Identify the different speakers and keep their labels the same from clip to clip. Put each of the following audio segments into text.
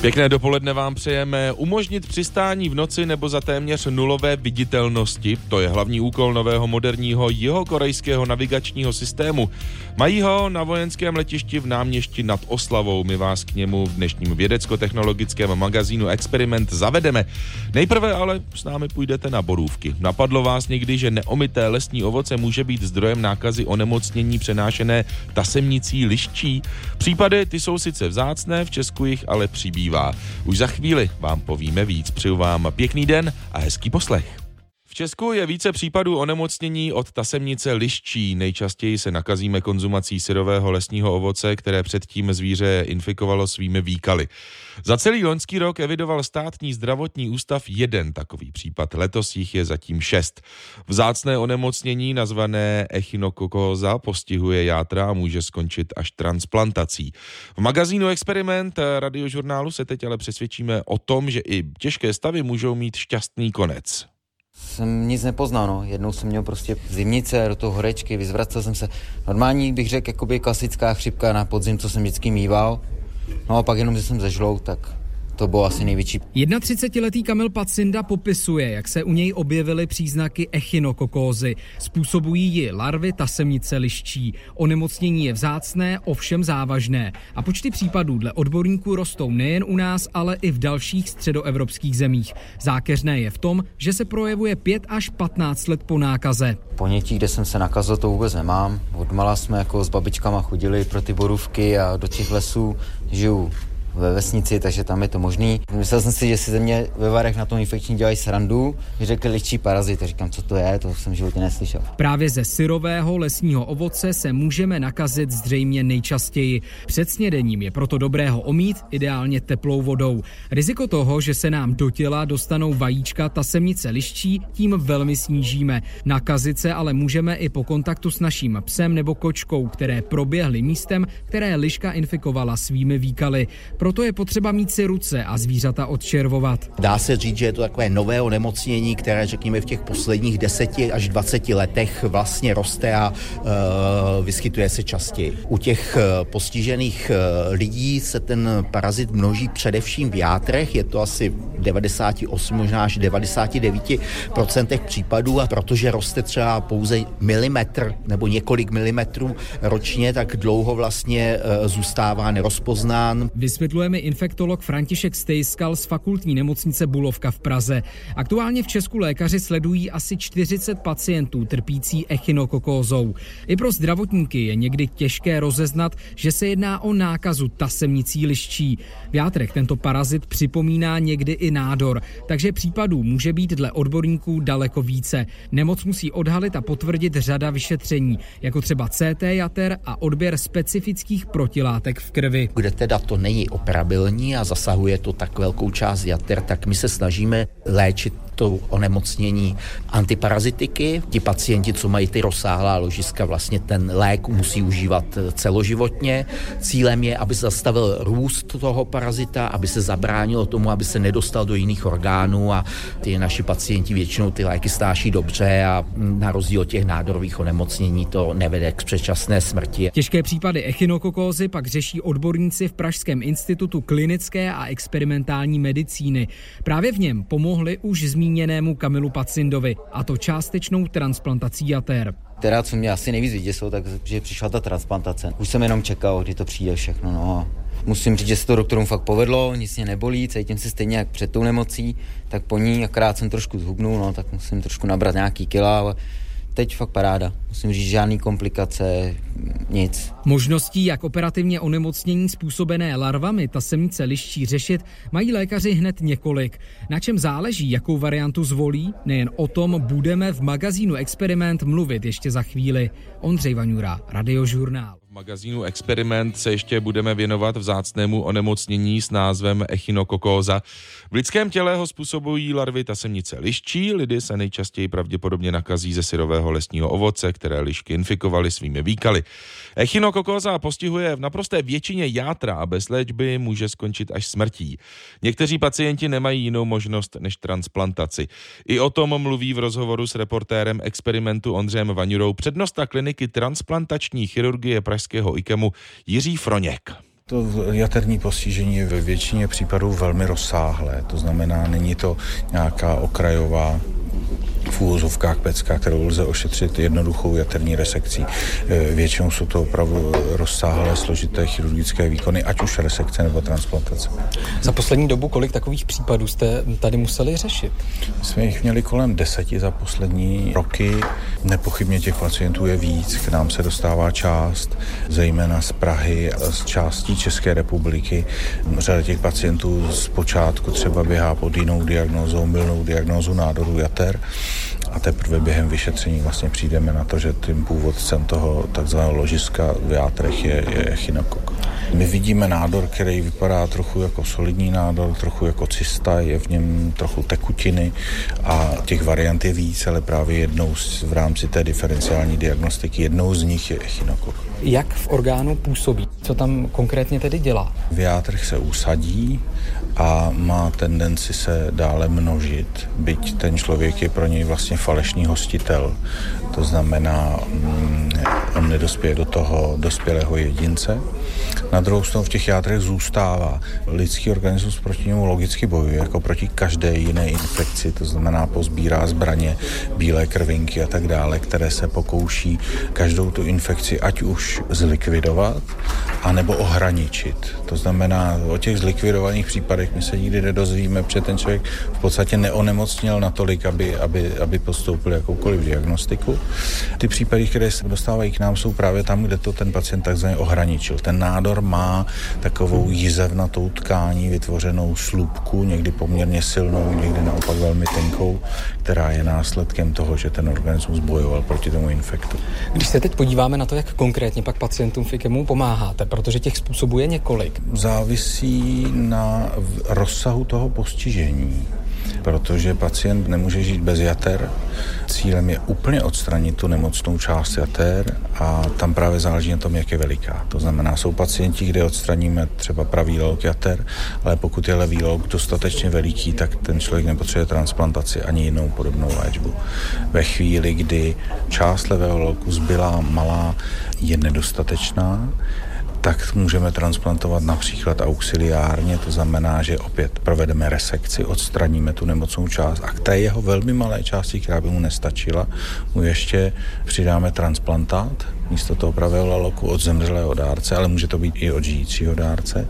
Speaker 1: Pěkné dopoledne vám přejeme. Umožnit přistání v noci nebo za téměř nulové viditelnosti, to je hlavní úkol nového moderního jihokorejského navigačního systému. Mají ho na vojenském letišti v náměšti nad Oslavou. My vás k němu v dnešním vědecko-technologickém magazínu Experiment zavedeme. Nejprve ale s námi půjdete na borůvky. Napadlo vás někdy, že neomité lesní ovoce může být zdrojem nákazy onemocnění přenášené tasemnicí liščí? Případy ty jsou sice vzácné, v Česku jich ale přibývá přibývá. Už za chvíli vám povíme víc. Přeju vám pěkný den a hezký poslech. V Česku je více případů onemocnění od tasemnice liščí. Nejčastěji se nakazíme konzumací syrového lesního ovoce, které předtím zvíře infikovalo svými výkaly. Za celý loňský rok evidoval státní zdravotní ústav jeden takový případ. Letos jich je zatím šest. Vzácné onemocnění nazvané echinokokóza postihuje játra a může skončit až transplantací. V magazínu Experiment radiožurnálu se teď ale přesvědčíme o tom, že i těžké stavy můžou mít šťastný konec
Speaker 2: jsem nic nepoznal, no. Jednou jsem měl prostě zimnice, do toho horečky, vyzvracel jsem se. Normální bych řekl, jakoby klasická chřipka na podzim, co jsem vždycky mýval. No a pak jenom, že jsem zežlou, tak to bylo asi největší.
Speaker 3: 31-letý Kamil Pacinda popisuje, jak se u něj objevily příznaky echinokokózy. Způsobují ji larvy tasemnice liščí. Onemocnění je vzácné, ovšem závažné. A počty případů dle odborníků rostou nejen u nás, ale i v dalších středoevropských zemích. Zákeřné je v tom, že se projevuje 5 až 15 let po nákaze.
Speaker 2: Ponětí, kde jsem se nakazil, to vůbec nemám. Odmala jsme jako s babičkama chodili pro ty borůvky a do těch lesů žiju ve vesnici, takže tam je to možný. Myslel jsem si, že si ze mě ve Varech na tom infekční dělají srandu, že řekli ličí parazit, říkám, co to je, to jsem v životě neslyšel.
Speaker 3: Právě ze syrového lesního ovoce se můžeme nakazit zřejmě nejčastěji. Před snědením je proto dobré ho omít, ideálně teplou vodou. Riziko toho, že se nám do těla dostanou vajíčka tasemnice liščí, tím velmi snížíme. Nakazit se ale můžeme i po kontaktu s naším psem nebo kočkou, které proběhly místem, které liška infikovala svými výkaly. Proto je potřeba mít si ruce a zvířata odčervovat.
Speaker 4: Dá se říct, že je to takové nové onemocnění, které řekněme v těch posledních 10 až 20 letech vlastně roste a uh, vyskytuje se častěji. U těch uh, postižených uh, lidí se ten parazit množí především v játrech, je to asi 98, možná až 99% případů a protože roste třeba pouze milimetr nebo několik milimetrů ročně, tak dlouho vlastně zůstává nerozpoznán.
Speaker 3: Vysvět vysvětluje mi infektolog František Stejskal z fakultní nemocnice Bulovka v Praze. Aktuálně v Česku lékaři sledují asi 40 pacientů trpící echinokokózou. I pro zdravotníky je někdy těžké rozeznat, že se jedná o nákazu tasemnicí liščí. V játrech tento parazit připomíná někdy i nádor, takže případů může být dle odborníků daleko více. Nemoc musí odhalit a potvrdit řada vyšetření, jako třeba CT jater a odběr specifických protilátek v krvi.
Speaker 4: Kde teda to není operabilní a zasahuje to tak velkou část jater, tak my se snažíme léčit to onemocnění antiparazitiky. Ti pacienti, co mají ty rozsáhlá ložiska, vlastně ten lék musí užívat celoživotně. Cílem je, aby se zastavil růst toho parazita, aby se zabránilo tomu, aby se nedostal do jiných orgánů a ty naši pacienti většinou ty léky stáší dobře a na rozdíl od těch nádorových onemocnění to nevede k předčasné smrti.
Speaker 3: Těžké případy echinokokózy pak řeší odborníci v Pražském institutu klinické a experimentální medicíny. Právě v něm pomohli už zmíněni zmíněnému Kamilu Pacindovi, a to částečnou transplantací jater.
Speaker 2: Teda, co mě asi nejvíc vyděsilo, tak že přišla ta transplantace. Už jsem jenom čekal, kdy to přijde všechno. No. Musím říct, že se to doktorům fakt povedlo, nic mě nebolí, cítím se stejně jak před tou nemocí, tak po ní, akorát jsem trošku zhubnul, no, tak musím trošku nabrat nějaký kila, ale teď fakt paráda. Musím říct, žádný komplikace, nic.
Speaker 3: Možností, jak operativně onemocnění způsobené larvami ta semnice liščí řešit, mají lékaři hned několik. Na čem záleží, jakou variantu zvolí? Nejen o tom budeme v magazínu Experiment mluvit ještě za chvíli. Ondřej Vaňura, Radiožurnál
Speaker 1: magazínu Experiment se ještě budeme věnovat vzácnému onemocnění s názvem echinokokóza. V lidském těle ho způsobují larvy tasemnice liščí, lidi se nejčastěji pravděpodobně nakazí ze syrového lesního ovoce, které lišky infikovaly svými výkaly. Echinokokóza postihuje v naprosté většině játra a bez léčby může skončit až smrtí. Někteří pacienti nemají jinou možnost než transplantaci. I o tom mluví v rozhovoru s reportérem experimentu Ondřejem Vaňurou přednosta kliniky transplantační chirurgie Pražské pražského IKEMu Jiří Froněk.
Speaker 5: To jaterní postižení je ve většině případů velmi rozsáhlé, to znamená, není to nějaká okrajová v úvozovkách pecka, kterou lze ošetřit jednoduchou jaterní resekcí. E, většinou jsou to opravdu rozsáhlé, složité chirurgické výkony, ať už resekce nebo transplantace.
Speaker 3: Za poslední dobu kolik takových případů jste tady museli řešit?
Speaker 5: Jsme jich měli kolem deseti za poslední roky. Nepochybně těch pacientů je víc, k nám se dostává část, zejména z Prahy a z částí České republiky. Řada těch pacientů z počátku třeba běhá pod jinou diagnózou, milnou diagnózu nádoru jater a teprve během vyšetření vlastně přijdeme na to, že tím původcem toho takzvaného ložiska v játrech je, je echinokok. My vidíme nádor, který vypadá trochu jako solidní nádor, trochu jako cysta, je v něm trochu tekutiny a těch variant je víc, ale právě jednou z, v rámci té diferenciální diagnostiky, jednou z nich je echinokok.
Speaker 3: Jak v orgánu působí? Co tam konkrétně tedy dělá?
Speaker 5: V játrech se usadí a má tendenci se dále množit, byť ten člověk je pro něj vlastně falešný hostitel. To znamená, mm, on nedospěje do toho dospělého jedince. Na druhou stranu v těch játrech zůstává. Lidský organismus proti němu logicky bojuje, jako proti každé jiné infekci, to znamená pozbírá zbraně, bílé krvinky a tak dále, které se pokouší každou tu infekci ať už zlikvidovat, anebo ohraničit. To znamená, o těch zlikvidovaných případech my se nikdy nedozvíme, protože ten člověk v podstatě neonemocněl natolik, aby, aby, aby postoupil jakoukoliv diagnostiku. Ty případy, které se dostávají k nám, jsou právě tam, kde to ten pacient takzvaně ohraničil. Ten nádor má takovou jizevnatou tkání, vytvořenou slupku, někdy poměrně silnou, někdy naopak velmi tenkou, která je následkem toho, že ten organismus bojoval proti tomu infektu.
Speaker 3: Když se teď podíváme na to, jak konkrétně pak pacientům v IKEMu pomáháte, protože těch způsobů je několik.
Speaker 5: Závisí na rozsahu toho postižení protože pacient nemůže žít bez jater. Cílem je úplně odstranit tu nemocnou část jater a tam právě záleží na tom, jak je veliká. To znamená, jsou pacienti, kde odstraníme třeba pravý lok jater, ale pokud je levý lok dostatečně veliký, tak ten člověk nepotřebuje transplantaci ani jinou podobnou léčbu. Ve chvíli, kdy část levého loku zbylá malá je nedostatečná, tak můžeme transplantovat například auxiliárně, to znamená, že opět provedeme resekci, odstraníme tu nemocnou část. A k té jeho velmi malé části, která by mu nestačila, mu ještě přidáme transplantát místo toho pravého laloku od zemřelého dárce, ale může to být i od žijícího dárce,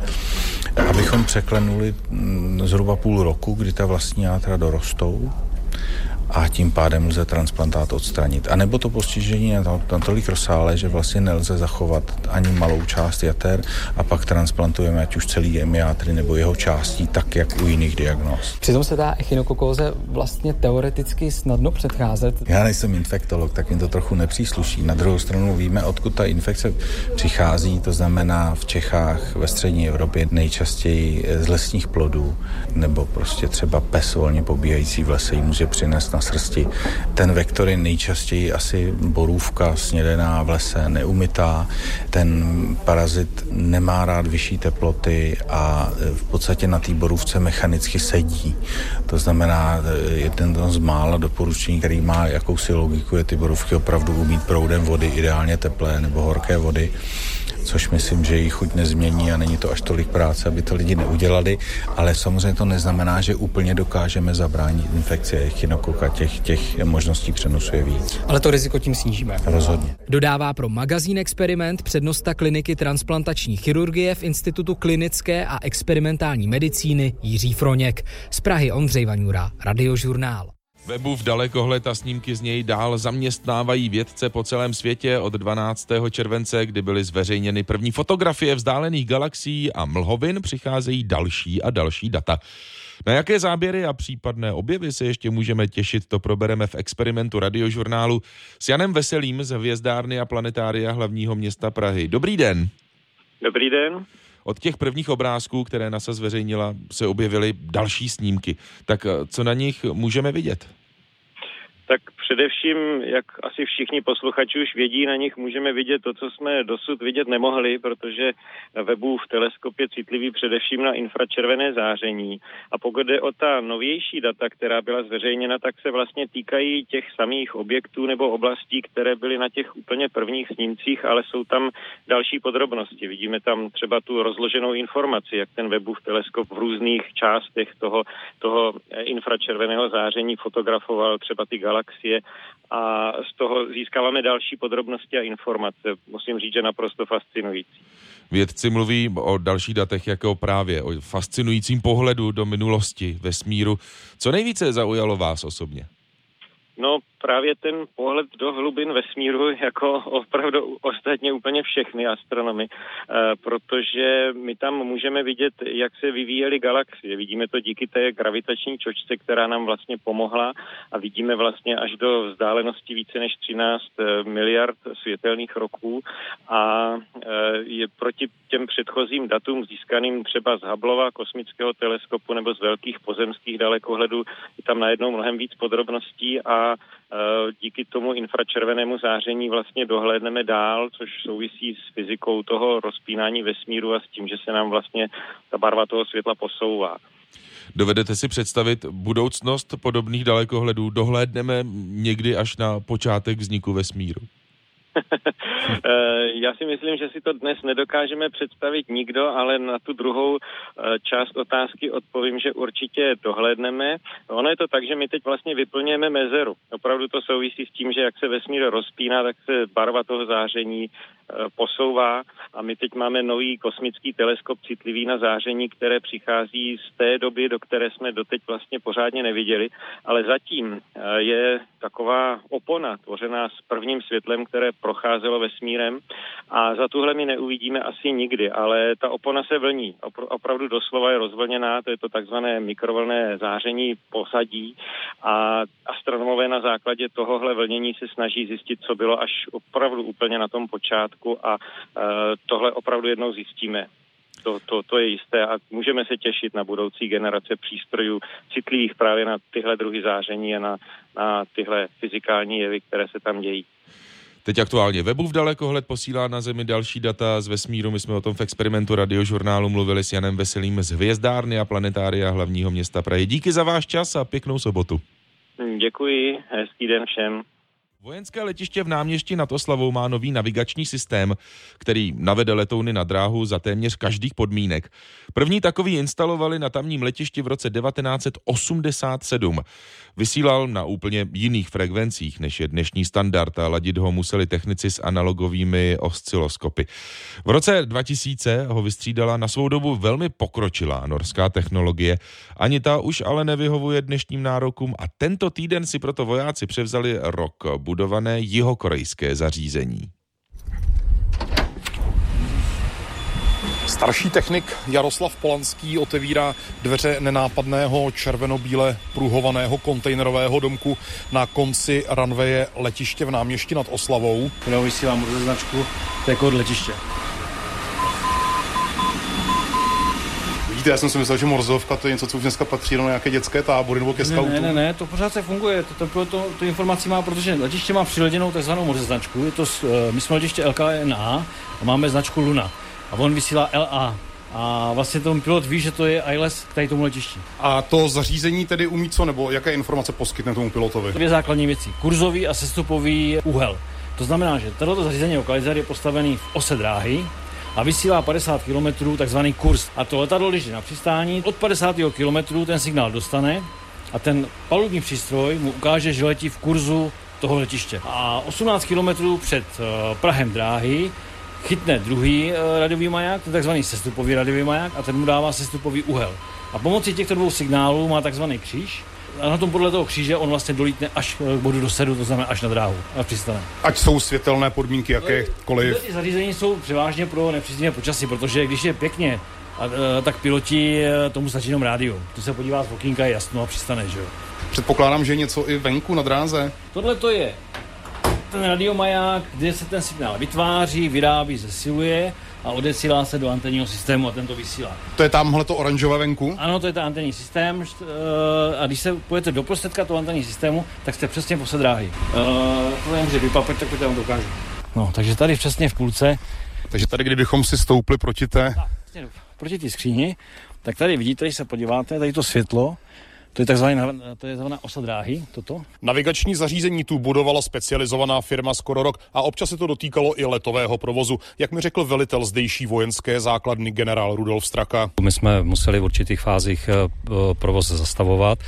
Speaker 5: abychom překlenuli mm, zhruba půl roku, kdy ta vlastní játra dorostou a tím pádem lze transplantát odstranit. A nebo to postižení je natolik rozsáhlé, že vlastně nelze zachovat ani malou část jater a pak transplantujeme ať už celý emiátry nebo jeho částí, tak jak u jiných diagnóz.
Speaker 3: Přitom se dá echinokokóze vlastně teoreticky snadno předcházet.
Speaker 5: Já nejsem infektolog, tak mi to trochu nepřísluší. Na druhou stranu víme, odkud ta infekce přichází, to znamená v Čechách, ve střední Evropě nejčastěji z lesních plodů, nebo prostě třeba pes volně pobíhající v lese ji může přinést na srsti. Ten vektor je nejčastěji asi borůvka snědená v lese, neumytá. Ten parazit nemá rád vyšší teploty a v podstatě na té borůvce mechanicky sedí. To znamená, jeden z mála doporučení, který má jakousi logiku, je ty borůvky opravdu umít proudem vody, ideálně teplé nebo horké vody což myslím, že jich chuť nezmění a není to až tolik práce, aby to lidi neudělali, ale samozřejmě to neznamená, že úplně dokážeme zabránit infekci echinokoka, těch, těch možností přenosu je víc.
Speaker 3: Ale to riziko tím snížíme.
Speaker 5: Rozhodně.
Speaker 3: Dodává pro magazín Experiment přednosta kliniky transplantační chirurgie v Institutu klinické a experimentální medicíny Jiří Froněk. Z Prahy Ondřej Vaňura, Radiožurnál.
Speaker 1: Webu v dalekohled a snímky z něj dál zaměstnávají vědce po celém světě od 12. července, kdy byly zveřejněny první fotografie vzdálených galaxií a mlhovin, přicházejí další a další data. Na jaké záběry a případné objevy se ještě můžeme těšit, to probereme v experimentu radiožurnálu s Janem Veselým z Hvězdárny a planetária hlavního města Prahy. Dobrý den.
Speaker 6: Dobrý den.
Speaker 1: Od těch prvních obrázků, které NASA zveřejnila, se objevily další snímky. Tak co na nich můžeme vidět?
Speaker 6: Tak především, jak asi všichni posluchači už vědí, na nich můžeme vidět to, co jsme dosud vidět nemohli, protože Webův teleskop je citlivý především na infračervené záření. A pokud jde o ta novější data, která byla zveřejněna, tak se vlastně týkají těch samých objektů nebo oblastí, které byly na těch úplně prvních snímcích, ale jsou tam další podrobnosti. Vidíme tam třeba tu rozloženou informaci, jak ten Webův teleskop v různých částech toho, toho infračerveného záření fotografoval třeba ty galaxie a z toho získáváme další podrobnosti a informace. Musím říct, že naprosto fascinující.
Speaker 1: Vědci mluví o dalších datech jako právě o fascinujícím pohledu do minulosti vesmíru. Co nejvíce zaujalo vás osobně?
Speaker 6: No právě ten pohled do hlubin vesmíru jako opravdu ostatně úplně všechny astronomy, eh, protože my tam můžeme vidět, jak se vyvíjely galaxie. Vidíme to díky té gravitační čočce, která nám vlastně pomohla a vidíme vlastně až do vzdálenosti více než 13 eh, miliard světelných roků a eh, je proti těm předchozím datům získaným třeba z Hubbleova kosmického teleskopu nebo z velkých pozemských dalekohledů, je tam najednou mnohem víc podrobností a díky tomu infračervenému záření vlastně dohlédneme dál, což souvisí s fyzikou toho rozpínání vesmíru a s tím, že se nám vlastně ta barva toho světla posouvá.
Speaker 1: Dovedete si představit budoucnost podobných dalekohledů? Dohlédneme někdy až na počátek vzniku vesmíru?
Speaker 6: Eh, já si myslím, že si to dnes nedokážeme představit nikdo, ale na tu druhou eh, část otázky odpovím, že určitě dohlédneme. Ono je to tak, že my teď vlastně vyplňujeme mezeru. Opravdu to souvisí s tím, že jak se vesmír rozpíná, tak se barva toho záření posouvá a my teď máme nový kosmický teleskop citlivý na záření, které přichází z té doby, do které jsme doteď vlastně pořádně neviděli, ale zatím je taková opona tvořená s prvním světlem, které procházelo vesmírem a za tuhle my neuvidíme asi nikdy, ale ta opona se vlní. Opr- opravdu doslova je rozvlněná, to je to takzvané mikrovlné záření posadí a astronomové na základě tohohle vlnění se snaží zjistit, co bylo až opravdu úplně na tom počátku a e, tohle opravdu jednou zjistíme. To, to, to je jisté a můžeme se těšit na budoucí generace přístrojů citlivých právě na tyhle druhy záření a na, na tyhle fyzikální jevy, které se tam dějí.
Speaker 1: Teď aktuálně v dalekohled posílá na Zemi další data z vesmíru. My jsme o tom v experimentu radiožurnálu mluvili s Janem Veselým z Hvězdárny a planetária hlavního města Prahy. Díky za váš čas a pěknou sobotu.
Speaker 6: Děkuji, hezký den všem.
Speaker 1: Vojenské letiště v náměstí nad Oslavou má nový navigační systém, který navede letouny na dráhu za téměř každých podmínek. První takový instalovali na tamním letišti v roce 1987. Vysílal na úplně jiných frekvencích, než je dnešní standard a ladit ho museli technici s analogovými osciloskopy. V roce 2000 ho vystřídala na svou dobu velmi pokročilá norská technologie. Ani ta už ale nevyhovuje dnešním nárokům a tento týden si proto vojáci převzali rok budované jihokorejské zařízení.
Speaker 7: Starší technik Jaroslav Polanský otevírá dveře nenápadného červenobíle pruhovaného kontejnerového domku na konci ranveje letiště v náměstí nad Oslavou.
Speaker 8: Já vysílám značku, to je kód letiště.
Speaker 7: Vidíte, já jsem si myslel, že Morzovka to je něco, co už dneska patří do nějaké dětské tábory nebo ke
Speaker 8: ne, ne, ne, ne, to pořád se funguje. To, to, to, to informaci má, protože letiště má přileděnou takzvanou Morze značku. Je to, uh, my jsme letiště LKNA a máme značku Luna. A on vysílá LA. A vlastně ten pilot ví, že to je ILS k tady tomu letišti.
Speaker 7: A to zařízení tedy umí co, nebo jaké informace poskytne tomu pilotovi?
Speaker 8: Dvě základní věci. Kurzový a sestupový úhel. To znamená, že toto zařízení lokalizer je postavený v ose dráhy, a vysílá 50 km takzvaný kurz. A to letadlo, když je na přistání, od 50 km ten signál dostane a ten palubní přístroj mu ukáže, že letí v kurzu toho letiště. A 18 km před uh, Prahem dráhy chytne druhý uh, radiový maják, ten takzvaný sestupový radiový maják a ten mu dává sestupový úhel. A pomocí těchto dvou signálů má takzvaný kříž, na tom podle toho kříže on vlastně dolítne až k bodu do sedu, to znamená až na dráhu a přistane.
Speaker 7: Ať jsou světelné podmínky jakékoliv.
Speaker 8: Ty zařízení jsou převážně pro nepříznivé počasí, protože když je pěkně, a, e, tak piloti e, tomu stačí jenom rádio. Tu se podívá z okýnka, je jasno a přistane, že jo.
Speaker 7: Předpokládám, že je něco i venku na dráze.
Speaker 8: Tohle to je ten radiomaják, kde se ten signál vytváří, vyrábí, zesiluje a odesílá se do antenního systému a tento vysílá.
Speaker 7: To je tamhle to oranžové venku?
Speaker 8: Ano, to je ten antenní systém eh, a když se půjdete do prostředka toho antenního systému, tak jste přesně v dráhy. Uh, to nemůže vypapit, tak to vám dokážu. No, takže tady přesně v půlce.
Speaker 7: Takže tady, kdybychom si stoupli proti té...
Speaker 8: Tak, proti té skříni, tak tady vidíte, když se podíváte, tady to světlo, to je takzvaná, to je takzvaná osa dráhy, toto.
Speaker 7: Navigační zařízení tu budovala specializovaná firma skoro rok a občas se to dotýkalo i letového provozu, jak mi řekl velitel zdejší vojenské základny generál Rudolf Straka.
Speaker 9: My jsme museli v určitých fázích eh, provoz zastavovat,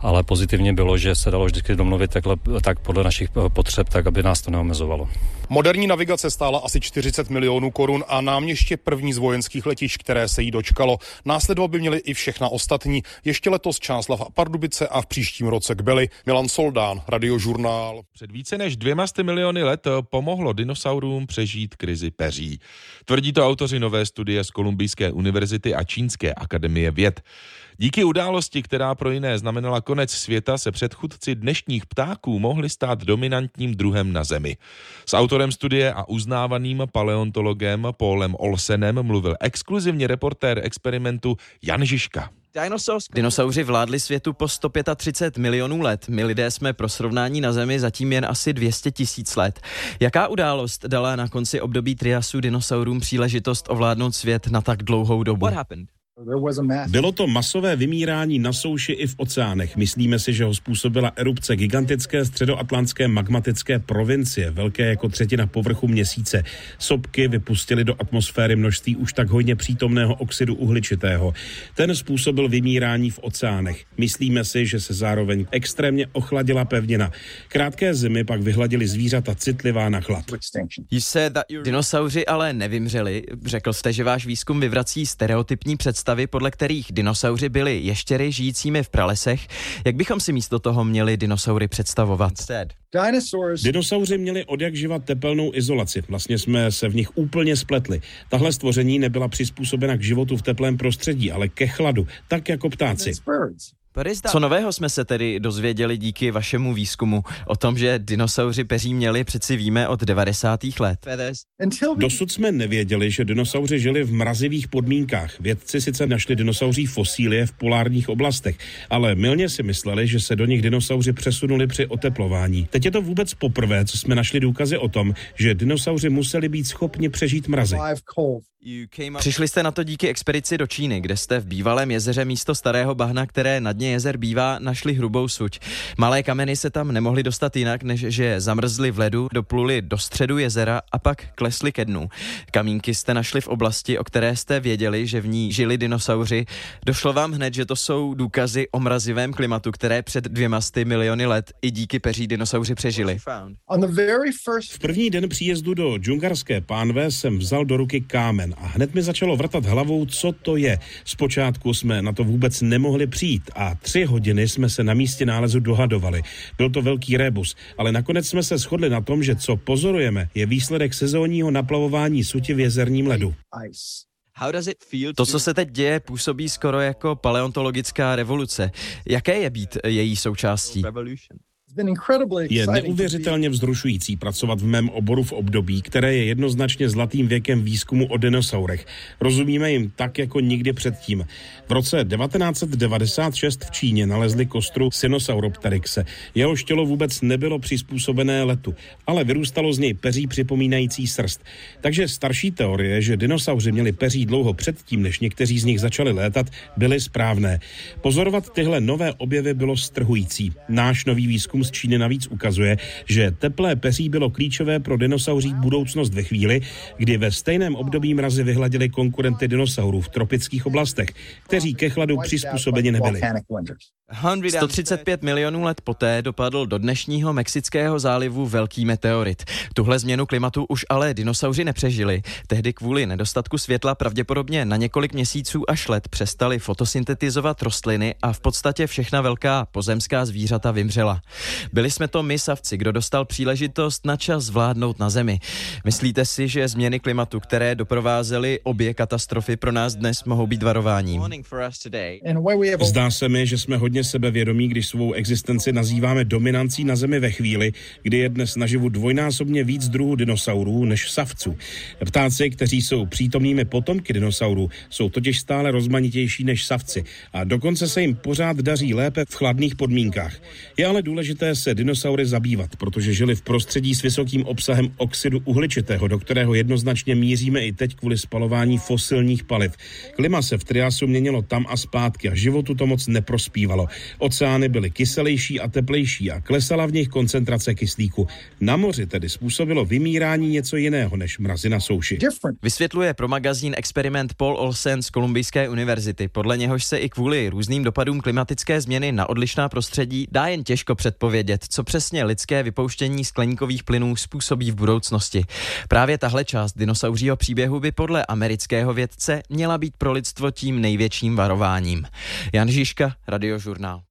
Speaker 9: ale pozitivně bylo, že se dalo vždycky domluvit takhle, tak podle našich eh, potřeb, tak aby nás to neomezovalo.
Speaker 7: Moderní navigace stála asi 40 milionů korun a náměště první z vojenských letišť, které se jí dočkalo. Následovat by měly i všechna ostatní. Ještě letos Čáslav a Pardubice a v příštím roce Kbely. Milan Soldán, Radiožurnál.
Speaker 1: Před více než dvěma miliony let pomohlo dinosaurům přežít krizi peří. Tvrdí to autoři nové studie z Kolumbijské univerzity a Čínské akademie věd. Díky události, která pro jiné znamenala konec světa, se předchůdci dnešních ptáků mohli stát dominantním druhem na Zemi. S autorem studie a uznávaným paleontologem Paulem Olsenem mluvil exkluzivně reportér experimentu Jan Žižka.
Speaker 10: Dinosauři vládli světu po 135 milionů let. My lidé jsme pro srovnání na Zemi zatím jen asi 200 tisíc let. Jaká událost dala na konci období triasu dinosaurům příležitost ovládnout svět na tak dlouhou dobu?
Speaker 11: Bylo to masové vymírání na souši i v oceánech. Myslíme si, že ho způsobila erupce gigantické středoatlantské magmatické provincie, velké jako třetina povrchu měsíce. Sopky vypustily do atmosféry množství už tak hojně přítomného oxidu uhličitého. Ten způsobil vymírání v oceánech. Myslíme si, že se zároveň extrémně ochladila pevnina. Krátké zimy pak vyhladili zvířata citlivá na chlad.
Speaker 10: Dinosauři ale nevymřeli. Řekl jste, že váš výzkum vyvrací stereotypní představy představy, podle kterých dinosauři byli ještěry žijícími v pralesech, jak bychom si místo toho měli dinosaury představovat?
Speaker 11: Dinosauři měli od jak živa tepelnou izolaci. Vlastně jsme se v nich úplně spletli. Tahle stvoření nebyla přizpůsobena k životu v teplém prostředí, ale ke chladu, tak jako ptáci.
Speaker 10: Co nového jsme se tedy dozvěděli díky vašemu výzkumu o tom, že dinosauři peří měli, přeci víme od 90. let?
Speaker 11: Dosud jsme nevěděli, že dinosauři žili v mrazivých podmínkách. Vědci sice našli dinosauří fosílie v polárních oblastech, ale milně si mysleli, že se do nich dinosauři přesunuli při oteplování. Teď je to vůbec poprvé, co jsme našli důkazy o tom, že dinosauři museli být schopni přežít mrazy.
Speaker 10: Přišli jste na to díky expedici do Číny, kde jste v bývalém jezeře místo starého bahna, které na dně jezer bývá, našli hrubou suť. Malé kameny se tam nemohly dostat jinak, než že zamrzly v ledu, dopluli do středu jezera a pak klesly ke dnu. Kamínky jste našli v oblasti, o které jste věděli, že v ní žili dinosauři. Došlo vám hned, že to jsou důkazy o mrazivém klimatu, které před dvěma sty miliony let i díky peří dinosauři přežili.
Speaker 11: V první den příjezdu do džungarské pánve jsem vzal do ruky kámen a hned mi začalo vrtat hlavou, co to je. Zpočátku jsme na to vůbec nemohli přijít a tři hodiny jsme se na místě nálezu dohadovali. Byl to velký rébus, ale nakonec jsme se shodli na tom, že co pozorujeme, je výsledek sezónního naplavování suti v jezerním ledu.
Speaker 10: To, co se teď děje, působí skoro jako paleontologická revoluce. Jaké je být její součástí?
Speaker 11: Je neuvěřitelně vzrušující pracovat v mém oboru v období, které je jednoznačně zlatým věkem výzkumu o dinosaurech. Rozumíme jim tak jako nikdy předtím. V roce 1996 v Číně nalezli kostru Sinosauropteryxe. Jeho tělo vůbec nebylo přizpůsobené letu, ale vyrůstalo z něj peří připomínající srst. Takže starší teorie, že dinosauři měli peří dlouho předtím, než někteří z nich začali létat, byly správné. Pozorovat tyhle nové objevy bylo strhující. Náš nový výzkum z Číny navíc ukazuje, že teplé peří bylo klíčové pro dinosauří budoucnost ve chvíli, kdy ve stejném období mrazy vyhladili konkurenty dinosaurů v tropických oblastech, kteří ke chladu přizpůsobeni nebyli.
Speaker 10: 135 milionů let poté dopadl do dnešního Mexického zálivu velký meteorit. Tuhle změnu klimatu už ale dinosauři nepřežili. Tehdy kvůli nedostatku světla pravděpodobně na několik měsíců až let přestali fotosyntetizovat rostliny a v podstatě všechna velká pozemská zvířata vymřela. Byli jsme to my savci, kdo dostal příležitost na čas zvládnout na Zemi. Myslíte si, že změny klimatu, které doprovázely obě katastrofy, pro nás dnes mohou být varováním?
Speaker 11: Zdá se mi, že jsme hodně sebevědomí, když svou existenci nazýváme dominancí na Zemi ve chvíli, kdy je dnes naživu dvojnásobně víc druhů dinosaurů než savců. Ptáci, kteří jsou přítomnými potomky dinosaurů, jsou totiž stále rozmanitější než savci a dokonce se jim pořád daří lépe v chladných podmínkách. Je ale důležité se dinosaury zabývat, protože žili v prostředí s vysokým obsahem oxidu uhličitého, do kterého jednoznačně míříme i teď kvůli spalování fosilních paliv. Klima se v Triasu měnilo tam a zpátky a životu to moc neprospívalo. Oceány byly kyselější a teplejší a klesala v nich koncentrace kyslíku. Na moři tedy způsobilo vymírání něco jiného než mrazy na souši.
Speaker 10: Vysvětluje pro magazín experiment Paul Olsen z Kolumbijské univerzity. Podle něhož se i kvůli různým dopadům klimatické změny na odlišná prostředí dá jen těžko předpovědět, co přesně lidské vypouštění skleníkových plynů způsobí v budoucnosti. Právě tahle část dinosauřího příběhu by podle amerického vědce měla být pro lidstvo tím největším varováním. Jan Žižka, Radiožurnál.